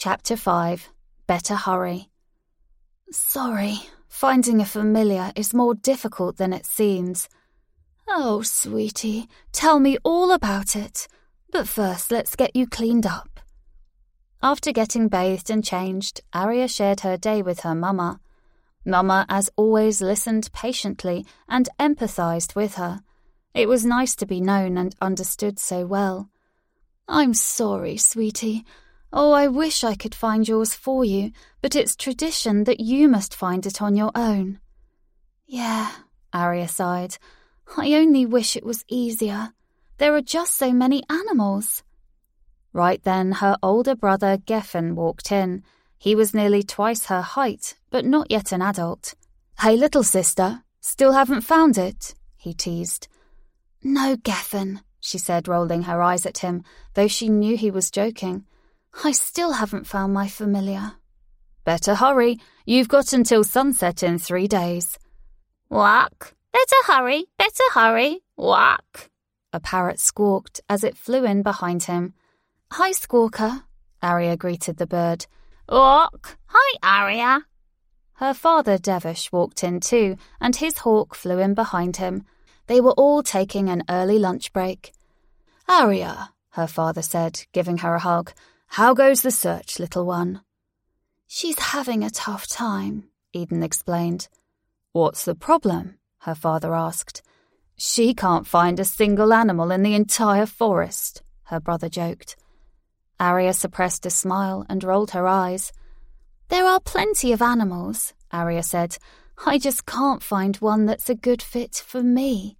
Chapter 5 Better Hurry. Sorry, finding a familiar is more difficult than it seems. Oh, sweetie, tell me all about it. But first, let's get you cleaned up. After getting bathed and changed, Aria shared her day with her mama. Mama, as always, listened patiently and empathized with her. It was nice to be known and understood so well. I'm sorry, sweetie. Oh, I wish I could find yours for you, but it's tradition that you must find it on your own. Yeah, Aria sighed. I only wish it was easier. There are just so many animals. Right then, her older brother Geffen walked in. He was nearly twice her height, but not yet an adult. Hey, little sister, still haven't found it? he teased. No, Geffen, she said, rolling her eyes at him, though she knew he was joking. I still haven't found my familiar. Better hurry. You've got until sunset in three days. Walk. Better hurry. Better hurry. Walk. A parrot squawked as it flew in behind him. Hi, Squawker. Aria greeted the bird. Walk. Hi, Aria. Her father, Devish, walked in too, and his hawk flew in behind him. They were all taking an early lunch break. Arya, her father said, giving her a hug. How goes the search, little one? She's having a tough time, Eden explained. What's the problem? her father asked. She can't find a single animal in the entire forest, her brother joked. Aria suppressed a smile and rolled her eyes. There are plenty of animals, Aria said. I just can't find one that's a good fit for me.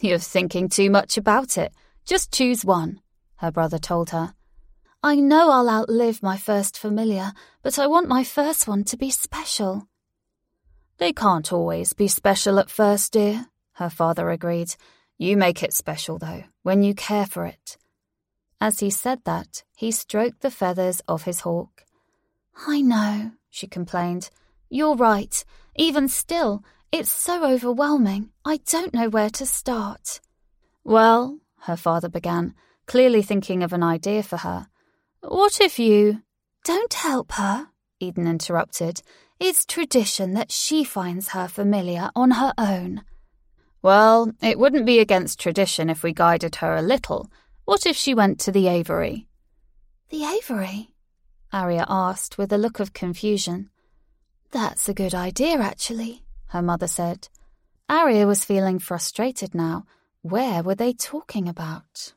You're thinking too much about it. Just choose one, her brother told her. I know I'll outlive my first familiar, but I want my first one to be special. They can't always be special at first, dear, her father agreed. You make it special, though, when you care for it. As he said that, he stroked the feathers of his hawk. I know, she complained. You're right. Even still, it's so overwhelming. I don't know where to start. Well, her father began, clearly thinking of an idea for her. What if you. Don't help her, Eden interrupted. It's tradition that she finds her familiar on her own. Well, it wouldn't be against tradition if we guided her a little. What if she went to the Avery? The Avery? Aria asked with a look of confusion. That's a good idea, actually, her mother said. Aria was feeling frustrated now. Where were they talking about?